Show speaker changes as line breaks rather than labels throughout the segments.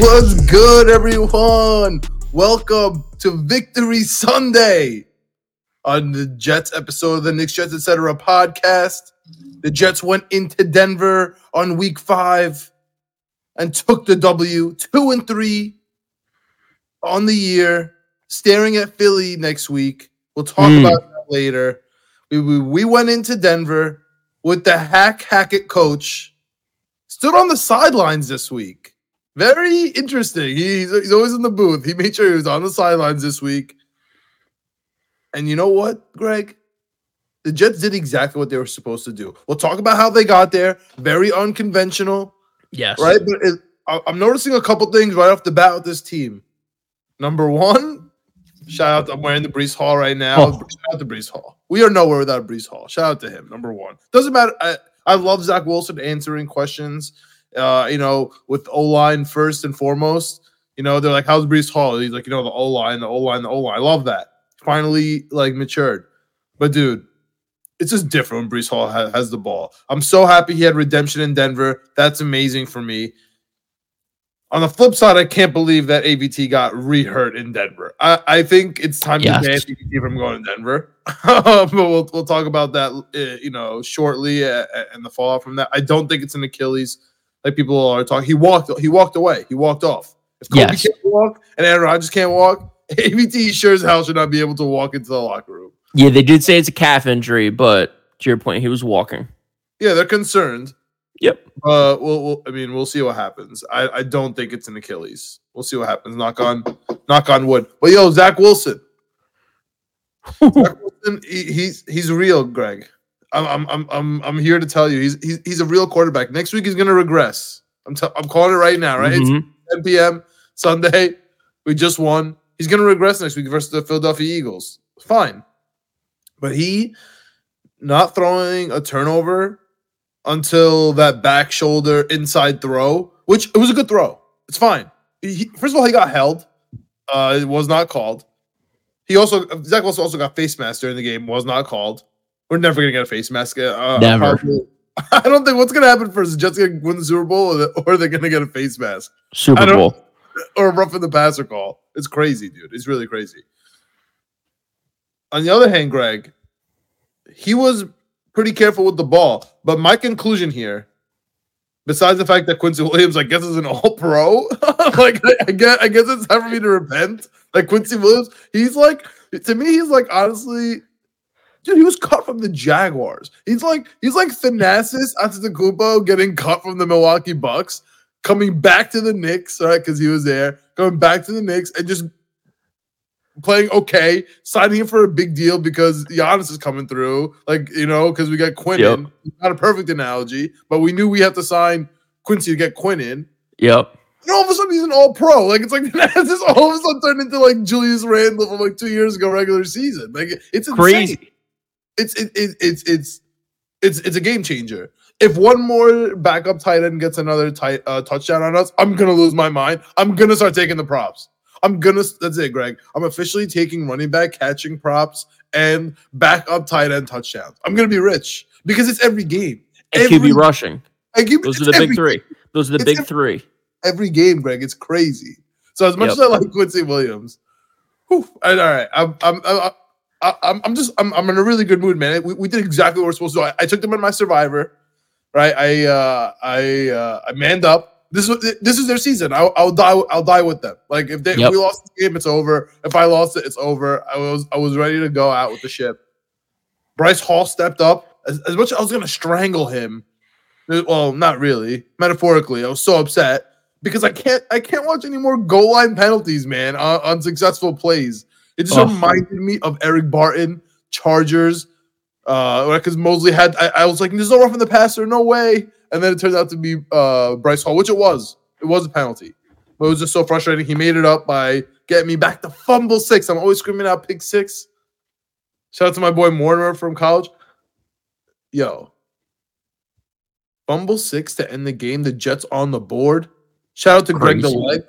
What's good, everyone? Welcome to Victory Sunday on the Jets episode of the Knicks Jets Etc. podcast. The Jets went into Denver on week five and took the W, two and three on the year, staring at Philly next week. We'll talk
Mm.
about that later. We, we, we went into Denver with the hack Hackett coach, stood on the sidelines this week. Very interesting. He's, he's always in the booth. He made sure he was on the sidelines this week. And you know what, Greg? The Jets did exactly what they were supposed to do. We'll talk about how they got there. Very unconventional,
Yes.
right? But it, I, I'm noticing a couple things right off the bat with this team. Number one, shout out. To, I'm wearing the Breece Hall right now.
Oh.
Shout out to Breece Hall. We are nowhere without Breece Hall. Shout out to him. Number one. Doesn't matter. I, I love Zach Wilson answering questions. Uh, you know, with O line first and foremost. You know, they're like, "How's Breece Hall?" He's like, "You know, the O line, the O line, the O line." I love that. Finally, like matured. But dude, it's just different when Breece Hall ha- has the ball. I'm so happy he had redemption in Denver. That's amazing for me. On the flip side, I can't believe that AVT got re-hurt in Denver. I, I think it's time
Yes.
to ban AVT from going to Denver. but we'll, we'll talk about that, uh, you know, shortly uh, uh, and the fallout from that. I don't think it's an Achilles, like people are talking. He walked. He walked away. He walked off. If Kobe
Yes.
can't walk and Aaron Rodgers can't walk, AVT sure as hell should not be able to walk into the locker room.
Yeah, they did say it's a calf injury, but to your point, he was walking.
Yeah, they're concerned.
Yep.
Uh, we'll, we'll I mean, we'll see what happens. I, I don't think it's an Achilles. We'll see what happens. Knock on, knock on wood. But yo, Zach Wilson. Zach Wilson, he, he's he's real, Greg. I'm I'm I'm I'm I'm here to tell you, he's he's he's a real quarterback. Next week he's gonna regress. I'm t- I'm calling it right now. Right? It's
Mhm.
10 p.m. Sunday. We just won. He's gonna regress next week versus the Philadelphia Eagles. Fine, but he not throwing a turnover until that back shoulder inside throw, which it was a good throw. It's fine. He- he- first of all, he got held. Uh, it was not called. He also Zach Wilson also got face mask during the game. Was not called. We're never gonna get a face mask. Uh,
Never.
I don't think what's gonna happen first. Is Jets gonna win the Super Bowl, or, the, or they're gonna get a face mask
Super Bowl.
or a roughing the passer call. It's crazy, dude. It's really crazy. On the other hand, Greg, he was pretty careful with the ball. But my conclusion here, besides the fact that Quincy Williams, I guess, is an all pro, like I, I guess I guess it's time for me to repent. Like Quincy Williams, he's like to me, he's like honestly. Dude, he was cut from the Jaguars. He's like he's like Thanasis Antetokounmpo getting cut from the Milwaukee Bucks coming back to the Knicks, right? Because he was there, going back to the Knicks and just playing okay, signing him for a big deal because Giannis is coming through, like you know, because we got Quinn
Yep.
in. Not a perfect analogy, but we knew we had to sign Quincy to get Quinn in.
Yep.
And all of a sudden he's an all pro. Like it's like this all of a sudden turned into like Julius Randle from like two years ago regular season. Like it's insane
Crazy.
It's it, it, it's it's it's it's a game changer. If one more backup tight end gets another tight uh, touchdown on us, I'm gonna lose my mind. I'm gonna start taking the props. I'm gonna. That's it, Greg. I'm officially taking running back catching props and backup tight end touchdowns. I'm gonna be rich because it's every game.
And
Every-
QB rushing.
I give-
Those are the big three. Those are the
it's
big
every-
three.
Every game, Greg. It's crazy. So as much
Yep.
as I like Quincy Williams, whew, all right, I'm I'm. I'm I- I'm, I'm just I'm, I'm in a really good mood, man. We, we did exactly what we're supposed to do. I, I took them in my survivor, right? I uh I uh I manned up. This is this is their season. I'll, I'll die I'll die with them. Like if they if we lost the game, it's over. If I lost it, it's over. I was I was ready to go out with the ship. Bryce Hall stepped up as, as much as I was gonna strangle him. Well, not really. Metaphorically, I was so upset because I can't I can't watch any more goal line penalties, man, on, on successful plays. It just
Ugh.
reminded me of Eric Barton, Chargers. Uh, because Mosley had, I, I was like, "There's no rough in the passer, no way." And then it turned out to be uh Bryce Hall, which it was. It was a penalty, but it was just so frustrating. He made it up by getting me back to fumble six. I'm always screaming out pick six. Shout out to my boy Mortimer from college. Yo, fumble six to end the game. The Jets on the board. Shout out to Greg
Crazy.
DeLeg.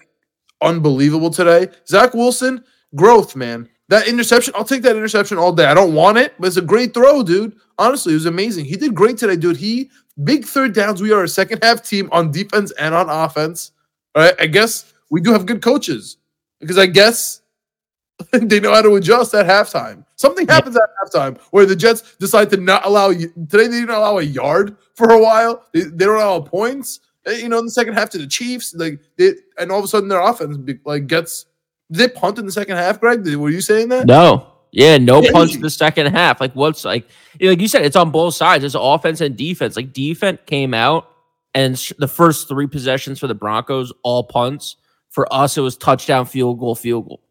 Unbelievable today. Zach Wilson, growth, man. That interception, I'll take that interception all day. I don't want it, but it's a great throw, dude. Honestly, it was amazing. He did great today, dude. He big third downs. We are a second half team on defense and on offense. All right, I guess we do have good coaches because I guess they know how to adjust at halftime. Something happens at halftime where the Jets decide to not allow you. Today they didn't allow a yard for a while. They, they don't allow points. Eh, You know, in the second half to the Chiefs, like they, and all of a sudden their offense like gets. Did they punt in the second half, Greg? Were you saying that?
No. Yeah, no
Yeah,
punch in the second half. Like what's like like you said, it's on both sides. It's offense and defense. Like defense came out and sh- the first three possessions for the Broncos all punts. For us, it was touchdown, field goal, field goal.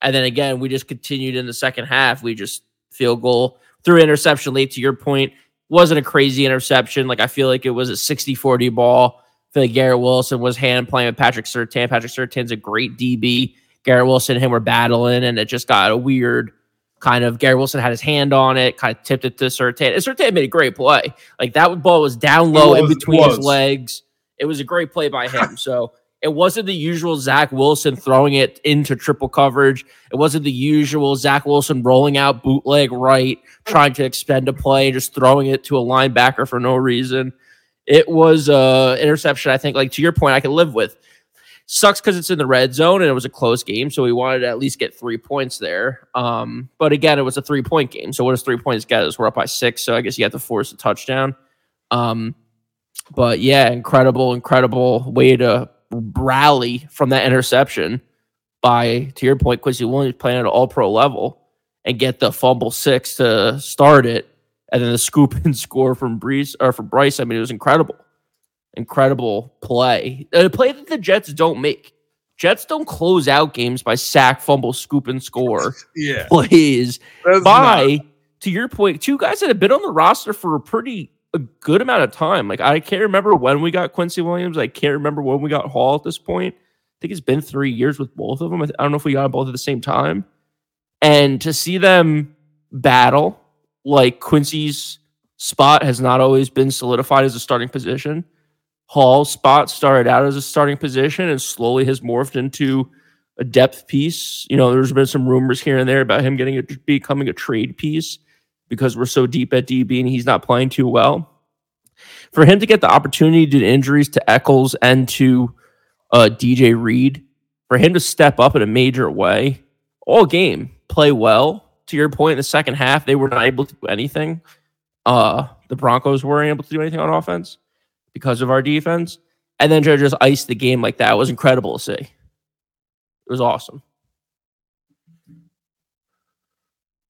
And then again, we just continued in the second half. We just field goal through interception late to your point. Wasn't a crazy interception. Like I feel like it was a 60-40 ball. I feel like Garrett Wilson was hand playing with Patrick Surtain. Patrick Surtain's a great DB. Garrett Wilson and him were battling, and it just got a weird kind of. Garrett Wilson had his hand on it, kind of tipped it to Surtain. And Surtain made a great play. Like that ball was down low
was,
in between his legs. It was a great play by him. So it wasn't the usual Zach Wilson throwing it into triple coverage. It wasn't the usual Zach Wilson rolling out bootleg right, trying to extend a play, just throwing it to a linebacker for no reason. It was uh interception, I think, like to your point, I can live with. Sucks because it's in the red zone and it was a close game, so we wanted to at least get three points there. Um, but again, it was a three point game. So what does three points get us? We're up by six, so I guess you have to force a touchdown. Um, but yeah, incredible, incredible way to rally from that interception by, to your point, Quincy Williams playing at an all pro level and get the fumble six to start it. And then the scoop and score from Breece or from Bryce. I mean, it was incredible. Incredible play. Uh, a play that the Jets don't make. Jets don't close out games by sack, fumble, scoop, and score
Yeah.
plays
That's
by
not-
to your point, two guys that have been on the roster for a pretty a good amount of time. Like I can't remember when we got Quincy Williams. I can't remember when we got Hall at this point. I think it's been three years with both of them. I, don't know if we got them both at the same time. And to see them battle, like Quincy's spot has not always been solidified as a starting position. Hall's spot started out as a starting position and slowly has morphed into a depth piece. You know, there's been some rumors here and there about him getting a, becoming a trade piece because we're so deep at DB and he's not playing too well. For him to get the opportunity due to injuries to Echols and to uh, DJ Reed, for him to step up in a major way, all game, play well. To your point, in the second half, they were not able to do anything. Uh, the Broncos weren't able to do anything on offense because of our defense. And then to just ice the game like that was incredible to see. It was awesome.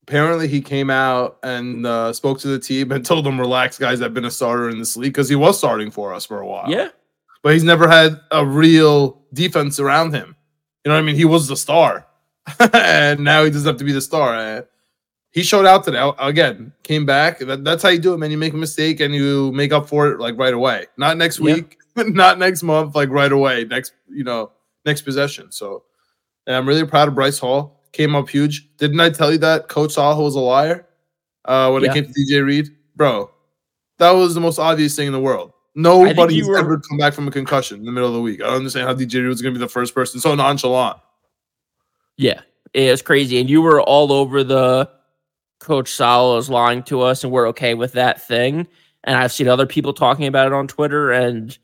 apparently he came out and uh, spoke to the team and told them, "Relax, guys. I've been a starter in this league because he was starting for us for a while.
Yeah.
but he's never had a real defense around him. You know what I mean? He was the star, and now he doesn't have to be the star. He showed out today again. Came back. That, that's how you do it, man. You make a mistake and you make up for it like right away. Not next week, not next month, like right away. Next, you know, next possession. So, and I'm really proud of Bryce Hall. Came up huge. Didn't I tell you that Coach Saleh was a liar uh, when
Yeah.
it came to DJ Reed, bro? That was the most obvious thing in the world. Nobody's
were-
ever come back from a concussion in the middle of the week. I don't understand how DJ Reed was going to be the first person so nonchalant.
Yeah, it was crazy, and you were all over the Coach Saleh is lying to us, and we're okay with that thing. And I've seen other people talking about it on Twitter, and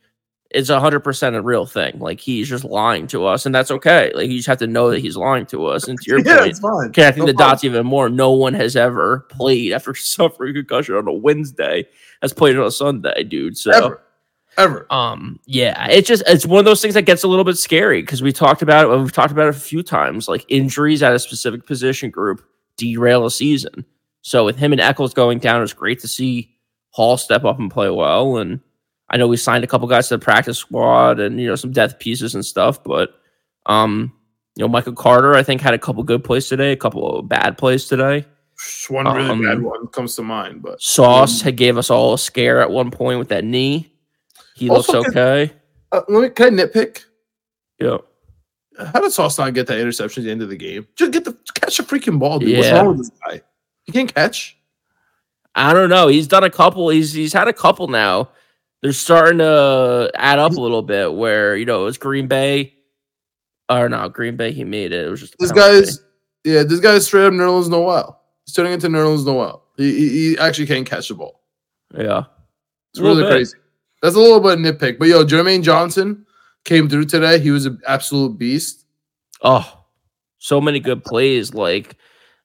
it's hundred percent a real thing. Like he's just lying to us, and that's okay. Like you just have to know that he's lying to us. And to your
yeah,
point,
it's fine.
connecting
No
the
problem.
dots even more, no one has ever played after suffering concussion on a Wednesday has played on a Sunday, dude. So
Ever. Ever.
um, yeah, it's just it's one of those things that gets a little bit scary because we talked about it. We've talked about it a few times. Like injuries at a specific position group derail a season. So with him and Echols going down, it's great to see Hall step up and play well. And I know we signed a couple guys to the practice squad and you know some depth pieces and stuff. But um, you know Michael Carter, I think had a couple good plays today, a couple of bad plays today.
One really
Um,
bad one comes to mind, but
Sauce had gave us all a scare at one point with that knee. He looks
Also, can-
okay.
uh, let me can I nitpick?
Yeah.
How did Sauce not get that interception at the end of the game? Just get the catch a freaking ball, dude. What's wrong with this guy? He can't catch.
I don't know. He's done a couple. He's he's had a couple now. They're starting to add up a little bit. Where you know it was Green Bay, or no Green Bay. He made it. It was just
This guy's yeah, this guy's straight up Nerlens Noel. He's turning into Nerlens Noel. He, he, he actually can't catch the ball.
yeah.
It's really
bit.
crazy. That's a little bit of nitpick. But yo, Jermaine Johnson, came through today. He was an absolute beast.
Oh, so many good plays, like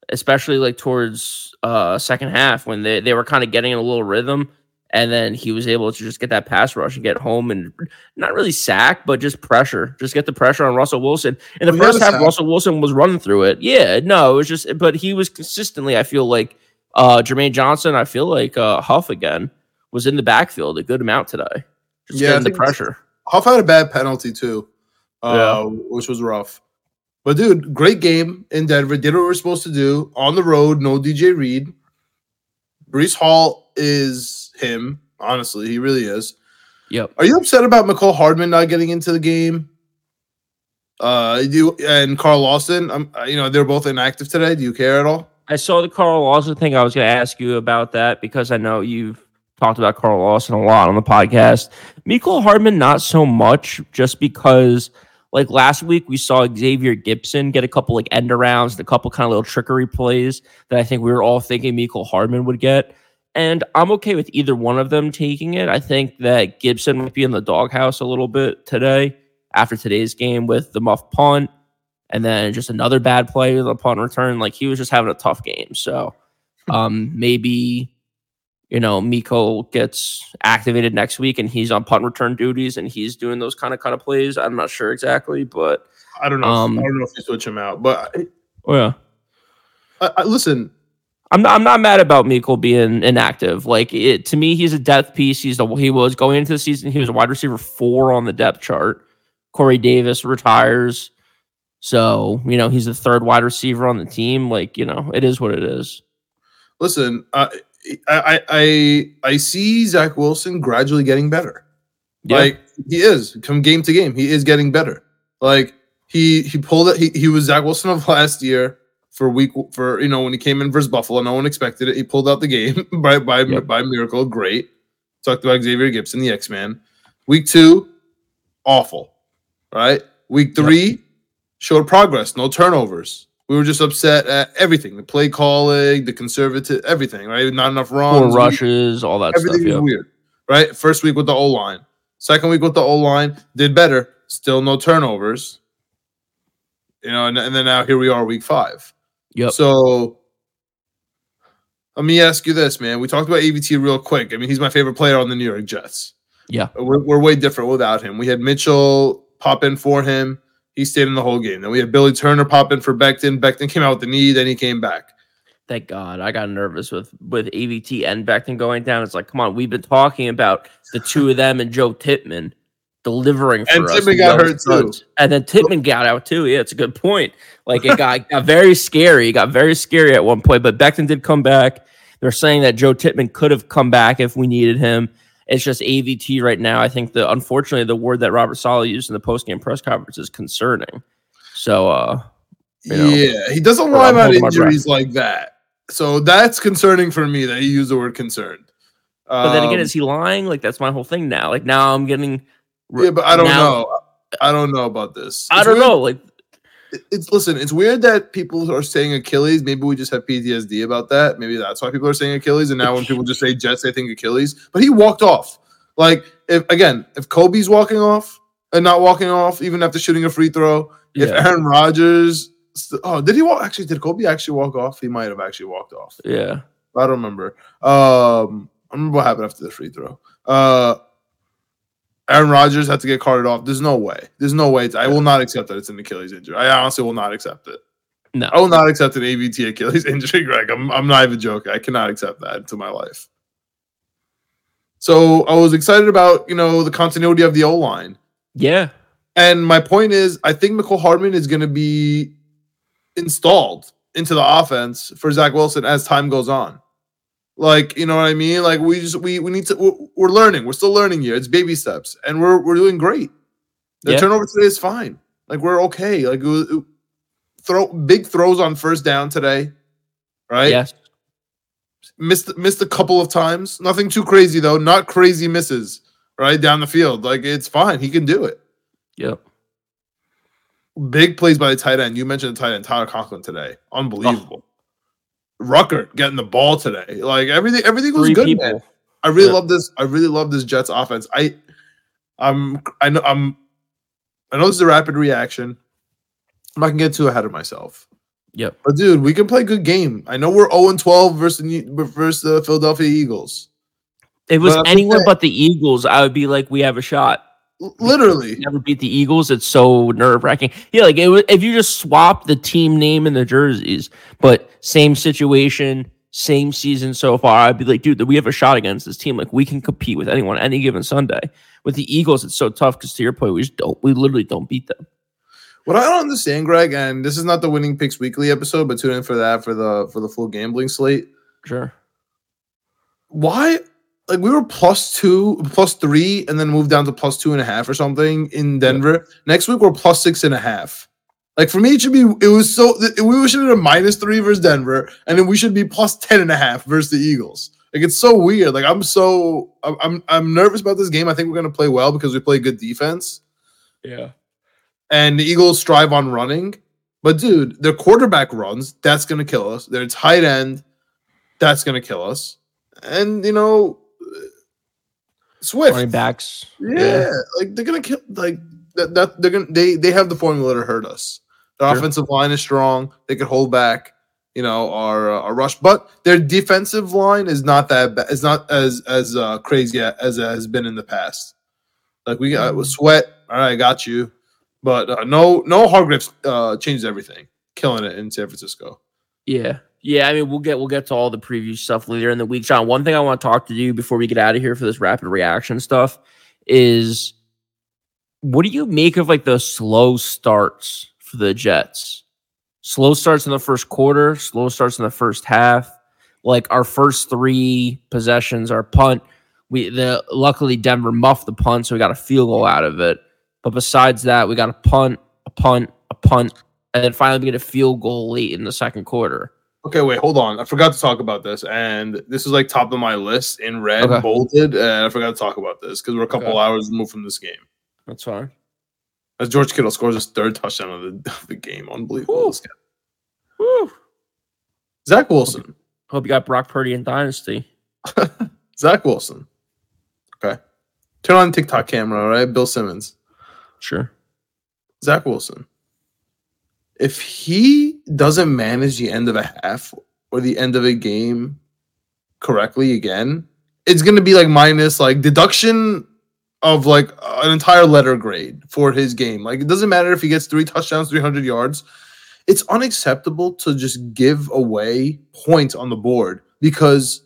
especially like towards uh second half when they, they were kind of getting in a little rhythm. And then he was able to just get that pass rush and get home and not really sack, but just pressure. Just get the pressure on Russell Wilson. In the
Well,
first half,
sack.
Russell Wilson was running through it. Yeah, no, it was just but he was consistently, I feel like uh Jermaine Johnson, I feel like uh Huff again was in the backfield a good amount today. Just
Yeah,
getting the pressure.
Huff had a bad penalty too, uh, which was rough. But dude, great game in Denver. Did what we were supposed to do on the road. No DJ Reed. Breece Hall is him. Honestly, he really is.
Yep.
Are you upset about Mecole Hardman not getting into the game? Uh, you and Carl Lawson. Um, you know they're both inactive today. Do you care at all?
I saw the Carl Lawson thing. I was going to ask you about that because I know you've talked about Carl Lawson a lot on the podcast. Mecole Hardman, not so much, just because like last week we saw Xavier Gipson get a couple like end arounds, and a couple kind of little trickery plays that I think we were all thinking Michael Hardman would get. And I'm okay with either one of them taking it. I think that Gipson might be in the doghouse a little bit today after today's game with the muff punt and then just another bad play with a punt return. Like he was just having a tough game. So um maybe you know Mecole gets activated next week and he's on punt return duties and he's doing those kind of kind of plays. I'm not sure exactly, but
I don't know.
Um,
I don't know if you switch him out, but I,
oh yeah.
I, I, listen.
I'm not, I'm not mad about Mecole being inactive. Like it to me, he's a depth piece. He's the he was going into the season. He was a wide receiver four on the depth chart. Corey Davis retires, so you know he's the third wide receiver on the team. Like you know, it is what it is.
Listen, uh, I, I I see Zach Wilson gradually getting better.
Yeah.
Like he is from game to game, he is getting better. Like he he pulled it. He, he was Zach Wilson of last year for week for you know when he came in versus Buffalo. No one expected it. He pulled out the game by by
Yep.
by miracle. Great. Talked about Xavier Gipson, the X Man. Week two, awful. Right. Week
Yep.
three showed progress. No turnovers. We were just upset at everything. The play calling, the conservative, everything. Right. Not enough runs. We-
rushes, all that
everything
stuff. Yeah.
weird. Right. First week with the O line. Second week with the O line, did better. Still no turnovers. You know, and, and then now here we are, week five.
Yep.
So let me ask you this, man. We talked about AVT real quick. I mean, he's my favorite player on the New York Jets.
Yeah.
We're, we're way different without him. We had Mitchell pop in for him. He stayed in the whole game. Then we had Billy Turner pop in for Becton. Becton came out with the knee, then he came back.
Thank God. I got nervous with with AVT and Becton going down. It's like, come on, we've been talking about the two of them and Joe Tippmann delivering for
And
us.
Tippmann got hurt too.
And then Tippmann got out too. Yeah, it's a good point. Like it got, got very scary. It got very scary at one point, but Becton did come back. They're saying that Joe Tippmann could have come back if we needed him. It's just AVT right now. I think the unfortunately the word that Robert Saleh used in the post game press conference is concerning. So uh You know,
yeah, he doesn't lie about injuries like that. So that's concerning for me that he used the word concerned.
But then again,
Um,
is he lying? Like that's my whole thing now. Like now I'm getting.
yeah, but I don't
now-
know. I don't know about this.
I
It's
don't
weird-
know. Like
It's listen. It's weird that people are saying Achilles. Maybe we just have PTSD about that. Maybe that's why people are saying Achilles. And now when people just say Jets, they think Achilles. But he walked off. Like if again, if Kobe's walking off and not walking off, even after shooting a free throw, if
yeah,
Aaron Rodgers, oh, did he walk? Actually, did Kobe actually walk off? He might have actually walked off.
yeah.
I don't remember. Um, I remember what happened after the free throw. Uh, Aaron Rodgers had to get carted off. There's no way. There's no way. I will not accept that it's an Achilles injury. I honestly will not accept it.
No.
I will not accept an AVT Achilles injury, Greg. I'm, I'm not even joking. I cannot accept that into my life. So I was excited about you know the continuity of the O line.
Yeah.
And my point is, I think Michael Hardman is going to be installed into the offense for Zach Wilson as time goes on. Like, you know what I mean? Like, we just we we need to. We're, we're learning. We're still learning here. It's baby steps, and we're we're doing great. The turnover today is fine. Like, we're okay. Like, it was- it- throw big throws on first down today, right?
Yes.
Missed missed a couple of times. Nothing too crazy though. Not crazy misses right down the field. Like, it's fine. He can do it.
Yep.
Big plays by the tight end. You mentioned the tight end, Tyler Conklin today. Unbelievable. Ruckert getting the ball today. Like everything, everything was
Three
good. Man. I really
Yeah.
love this. I really love this Jets offense. I, I'm, I know, I'm I know this is a rapid reaction. I'm not gonna get too ahead of myself.
Yep.
But dude, we can play good game. I know we're 0 12 versus the, versus the Philadelphia Eagles.
If it was
But
anyone but the Eagles, I would be like, we have a shot.
Literally.
Never beat the Eagles. It's so nerve wracking. Yeah, like it, if you just swap the team name and the jerseys, but same situation, same season so far, I'd be like, dude, we have a shot against this team. Like we can compete with anyone any given Sunday. With the Eagles, it's so tough because to your point, we just don't. We literally don't beat them.
What I don't understand, Greg, and this is not the winning picks weekly episode, but tune in for that for the for the full gambling slate.
Sure.
Why like we were plus two, plus three, and then moved down to plus two and a half or something in Denver. Next week we're plus six and a half. Like for me, it should be it was so we should have a minus three versus Denver, and then we should be plus ten and a half versus the Eagles. Like it's so weird. Like I'm so I'm I'm, I'm nervous about this game. I think we're gonna play well because we play good defense.
Yeah.
and the Eagles strive on running. But dude, their quarterback runs, that's gonna kill us. Their tight end, that's gonna kill us. And you know, Swift,
Running backs.
yeah, like they're gonna kill. Like that, that they're gonna they they have the formula to hurt us. Their
Sure.
offensive line is strong. They could hold back. You know, our uh, our rush, but their defensive line is not that bad. It's not as as uh, crazy as it has been in the past. Like we got with sweat. All right, I got you. But uh, no, no Hargrave uh, changed everything, killing it in San Francisco.
Yeah. Yeah, I mean, we'll get we'll get to all the preview stuff later in the week. John, one thing I want to talk to you before we get out of here for this rapid reaction stuff is what do you make of like the slow starts for the Jets? Slow starts in the first quarter, slow starts in the first half. Like our first three possessions are punt. We the luckily Denver muffed the punt, so we got a field goal out of it. But besides that, we got a punt, a punt, a punt, and then finally we get a field goal late in the second quarter.
Okay, wait, hold on. I forgot to talk about this, and this is like top of my list in red,
Okay.
bolted. And I forgot to talk about this because we're a couple
Okay.
hours removed from this game.
That's fine.
As George Kittle scores his third touchdown of the, of the game, unbelievable.
Whew.
This guy.
Woo.
Zach Wilson,
Hope you got Brock Purdy in Dynasty.
Zach Wilson. Okay, turn on TikTok camera, all right? Bill Simmons,
Sure.
Zach Wilson. If he doesn't manage the end of a half or the end of a game correctly again, it's going to be like minus like deduction of like an entire letter grade for his game. Like it doesn't matter if he gets three touchdowns, 300 yards. It's unacceptable to just give away points on the board because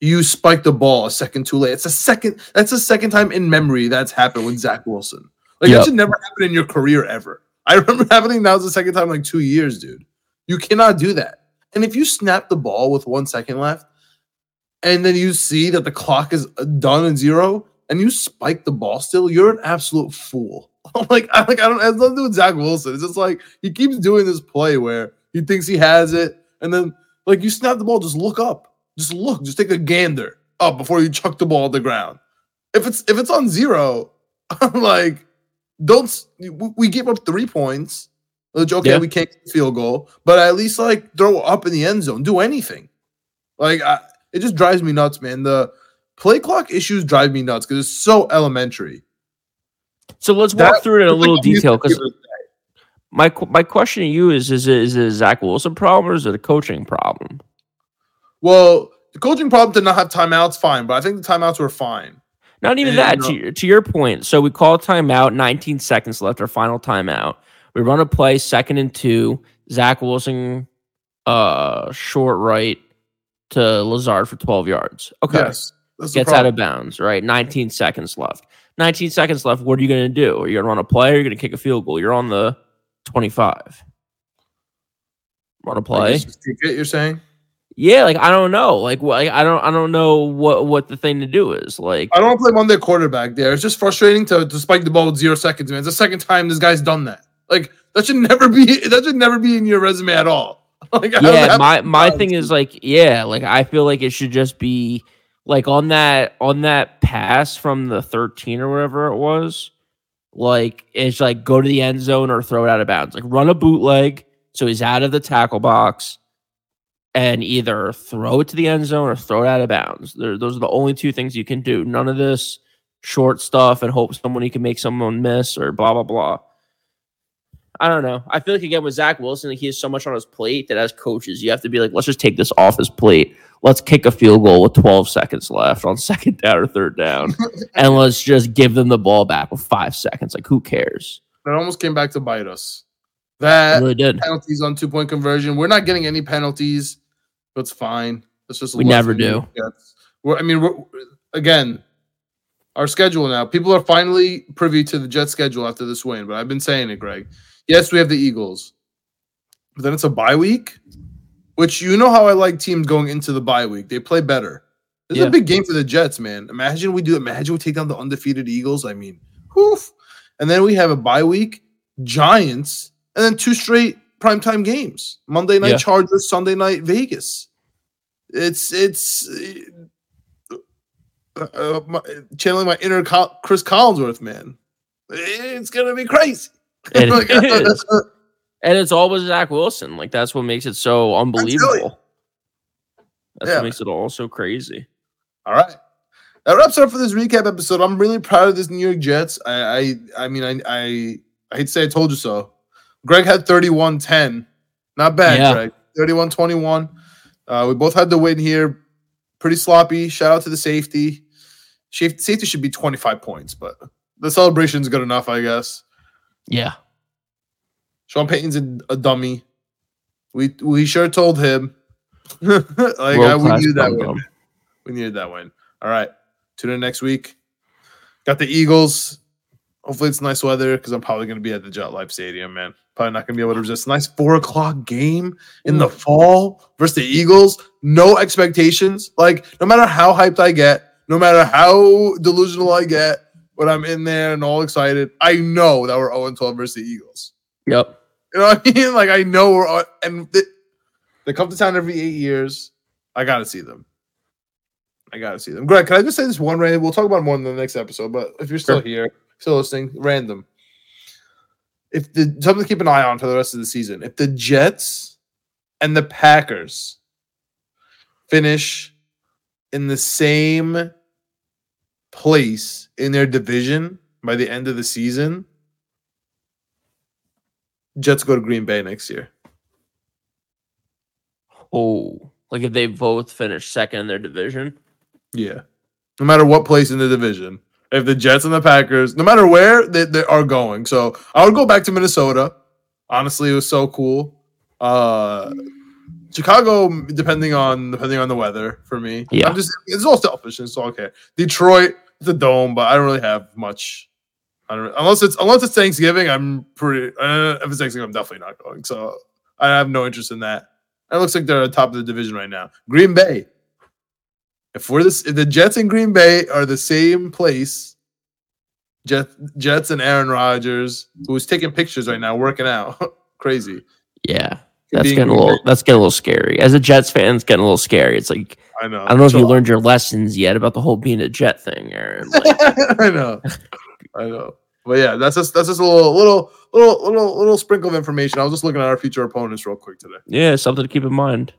you spiked the ball a second too late. It's a second. That's the second time in memory that's happened with Zach Wilson. Like
Yep.
that should never happen in your career ever. I remember happening. That was the second time in like two years, dude. You cannot do that. And if you snap the ball with one second left, and then you see that the clock is uh, done and zero, and you spike the ball still, you're an absolute fool. I'm like, I like I don't has nothing to do with Zach Wilson. It's just like he keeps doing this play where he thinks he has it, and then like you snap the ball, just look up, just look, just take a gander up before you chuck the ball at the ground. If it's if it's on zero, I'm like, don't we give up three points. Which okay,
Yeah.
we can't field goal, but at least like throw up in the end zone, do anything. Like I, it just drives me nuts, man. The play clock issues drive me nuts because it's so elementary.
So let's
That-
walk through it in a
It's like
little detail because my my question to you is: is it, is it a Zach Wilson problem or is it a coaching problem?
well, the coaching problem did not have timeouts, fine, but I think the timeouts were fine.
Not even
And,
that.
uh,
To, to your point, so we call timeout. 19 seconds left. Our final timeout. We run a play, second and two. Zach Wilson, uh, short right to Lazard for 12 yards. Okay.
Yes,
gets out of bounds, right? 19 seconds left. 19 seconds left. What are you going to do? Are you going to run a play or are you going to kick a field goal? You're on the 25. Run a play.
just kick it, you're saying?
Yeah, like I don't know. Like what like, I don't I don't know what what the thing to do is. Like
I don't want to play Monday quarterback there. It's just frustrating to, to spike the ball with zero seconds, man. It's the second time this guy's done that. Like that should never be that should never be in your resume at all. Like
yeah, my my thing is like yeah, like I feel like it should just be like on that on that pass from the 13 or whatever it was. Like it's like go to the end zone or throw it out of bounds. Like run a bootleg so he's out of the tackle box and either throw it to the end zone or throw it out of bounds. There, those are the only two things you can do. None of this short stuff and hope someone you can make someone miss or blah blah blah. I don't know. I feel like again with Zach Wilson, like he has so much on his plate that as coaches, you have to be like, let's just take this off his plate. Let's kick a field goal with 12 seconds left on second down or third down, and let's just give them the ball back with five seconds. Like, who cares?
That almost came back to bite us.
It
That
really did.
penalties on two point conversion. We're not getting any penalties. That's fine. That's just
We never do.
We're, I mean, we're, again, our schedule now. People are finally privy to the Jets schedule after this win. But I've been saying it, Greg. Yes, we have the Eagles, but then it's a bye week, which you know how I like teams going into the bye week. They play better. This is a big game for the Jets, man. Imagine we do. Imagine we take down the undefeated Eagles. I mean, whoof. And then we have a bye week, Giants, and then two straight primetime games. Monday night
Yeah.
Chargers, Sunday night Vegas. It's it's uh, uh, my, channeling my inner Col- Chris Collinsworth, man. It's gonna be crazy.
It
Like,
is. And it's all with Zach Wilson. Like that's what makes it so unbelievable. That's
Yeah.
what makes it all so crazy.
All right. That wraps up for this recap episode. I'm really proud of this New York Jets. I I, I mean I, I I hate to say I told you so. Greg had 31-10. Not bad,
Yeah.
Greg. 31-21. Uh, we both had the win here. Pretty sloppy. Shout out to the safety. Safety, safety should be 25 points, but the celebration's good enough, I guess.
Yeah.
Sean Payton's a, a dummy. We we sure told him. like I, we
World-class
knew that win. We needed that win. All right. Tune in next week. Got the Eagles. Hopefully it's nice weather because I'm probably going to be at the Jet Life Stadium, man. Probably not going to be able to resist. Nice four o'clock game in the fall versus the Eagles. No expectations. Like, no matter how hyped I get, no matter how delusional I get when I'm in there and all excited, I know that we're 0 12 versus the Eagles.
Yep.
You know what I mean? Like, I know we're on, and they, they come to town every eight years. I got to see them. I gotta see them. Greg, can I just say this one random? We'll talk about more in the next episode, but if you're still
Sure.
here, still listening, random. If the something to keep an eye on for the rest of the season, if the Jets and the Packers finish in the same place in their division by the end of the season, Jets go to Green Bay next year.
Oh, like if they both finish second in their division.
Yeah. No matter what place in the division. If the Jets and the Packers, no matter where they, they are going. So I would go back to Minnesota. Honestly, it was so cool. Uh Chicago, depending on depending on the weather for me.
Yeah.
I'm just it's all selfish. It's all okay. Detroit, the dome, but I don't really have much. I don't unless it's unless it's Thanksgiving. I'm pretty. Uh, if it's Thanksgiving, I'm definitely not going. So I have no interest in that. It looks like they're at the top of the division right now. Green Bay. If we're this, if the Jets and Green Bay are the same place, Jet, Jets and Aaron Rodgers, who's taking pictures right now, working out, crazy.
Yeah. That's getting a little that's getting a little scary. As a Jets fan, it's getting a little scary. It's like
I know.
I don't know if you
Chill
learned your lessons yet about the whole being a Jet thing, Aaron. Like.
I know. I know. But yeah, that's just that's just a little little little little little sprinkle of information. I was just looking at our future opponents real quick today.
yeah, something to keep in mind.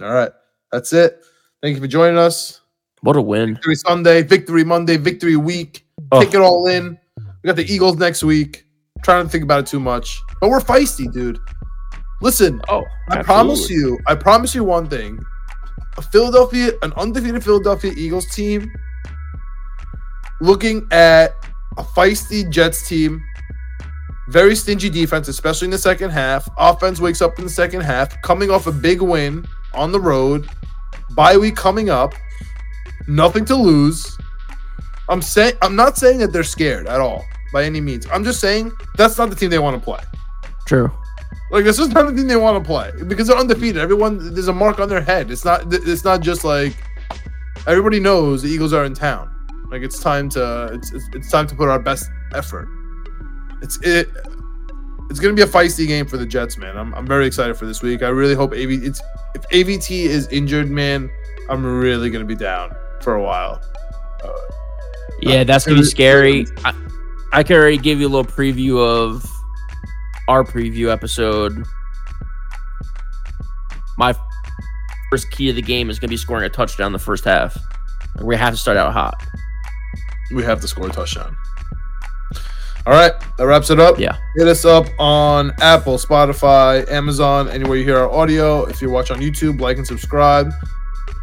All right, that's it. Thank you for joining us.
What a win.
Victory Sunday, Victory Monday, Victory Week.
Oh.
Take it all in. We got the Eagles next week. trying to think about it too much, but we're feisty, dude. Listen,
Oh,
I promise you, I promise you one thing. A Philadelphia, an undefeated Philadelphia Eagles team looking at a feisty Jets team, very stingy defense, especially in the second half. Offense wakes up in the second half, coming off a big win on the road. Bye week coming up. Nothing to lose. I'm saying I'm not saying that they're scared at all by any means. I'm just saying that's not the team they want to play.
True.
Like this is not the thing they want to play because they're undefeated. Everyone there's a mark on their head. It's not it's not just like everybody knows the Eagles are in town. Like it's time to it's it's, it's time to put our best effort. It's it it's gonna be a feisty game for the Jets, man. I'm, I'm very excited for this week. I really hope AV it's if AVT is injured, man, I'm really gonna be down for a while.
Yeah, that's gonna be scary. I, I can already give you a little preview of our preview episode. My first key to the game is gonna be scoring a touchdown the first half. We have to start out hot.
We have to score a touchdown. All right, that wraps it up.
Yeah.
Hit us up on Apple, Spotify, Amazon, anywhere you hear our audio. If you watch on YouTube, like and subscribe.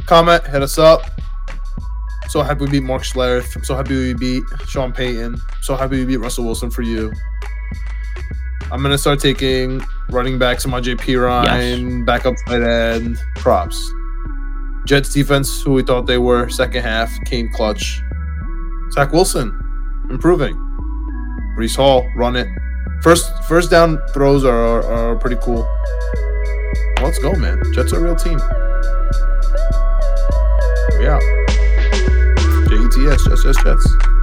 Comment, hit us up. So happy we beat Mark Schlereth. So happy we beat Sean Payton. So happy we beat Russell Wilson for you. I'm gonna start taking running backs my JP Ryan, backup tight end, props. Jets defense, who we thought they were, second half came clutch. Zach Wilson, improving. Breece Hall, run it. First first down throws are, are, are pretty cool. Let's go, man. Jets are a real team. We out. J E T S, Jets, Jets, Jets.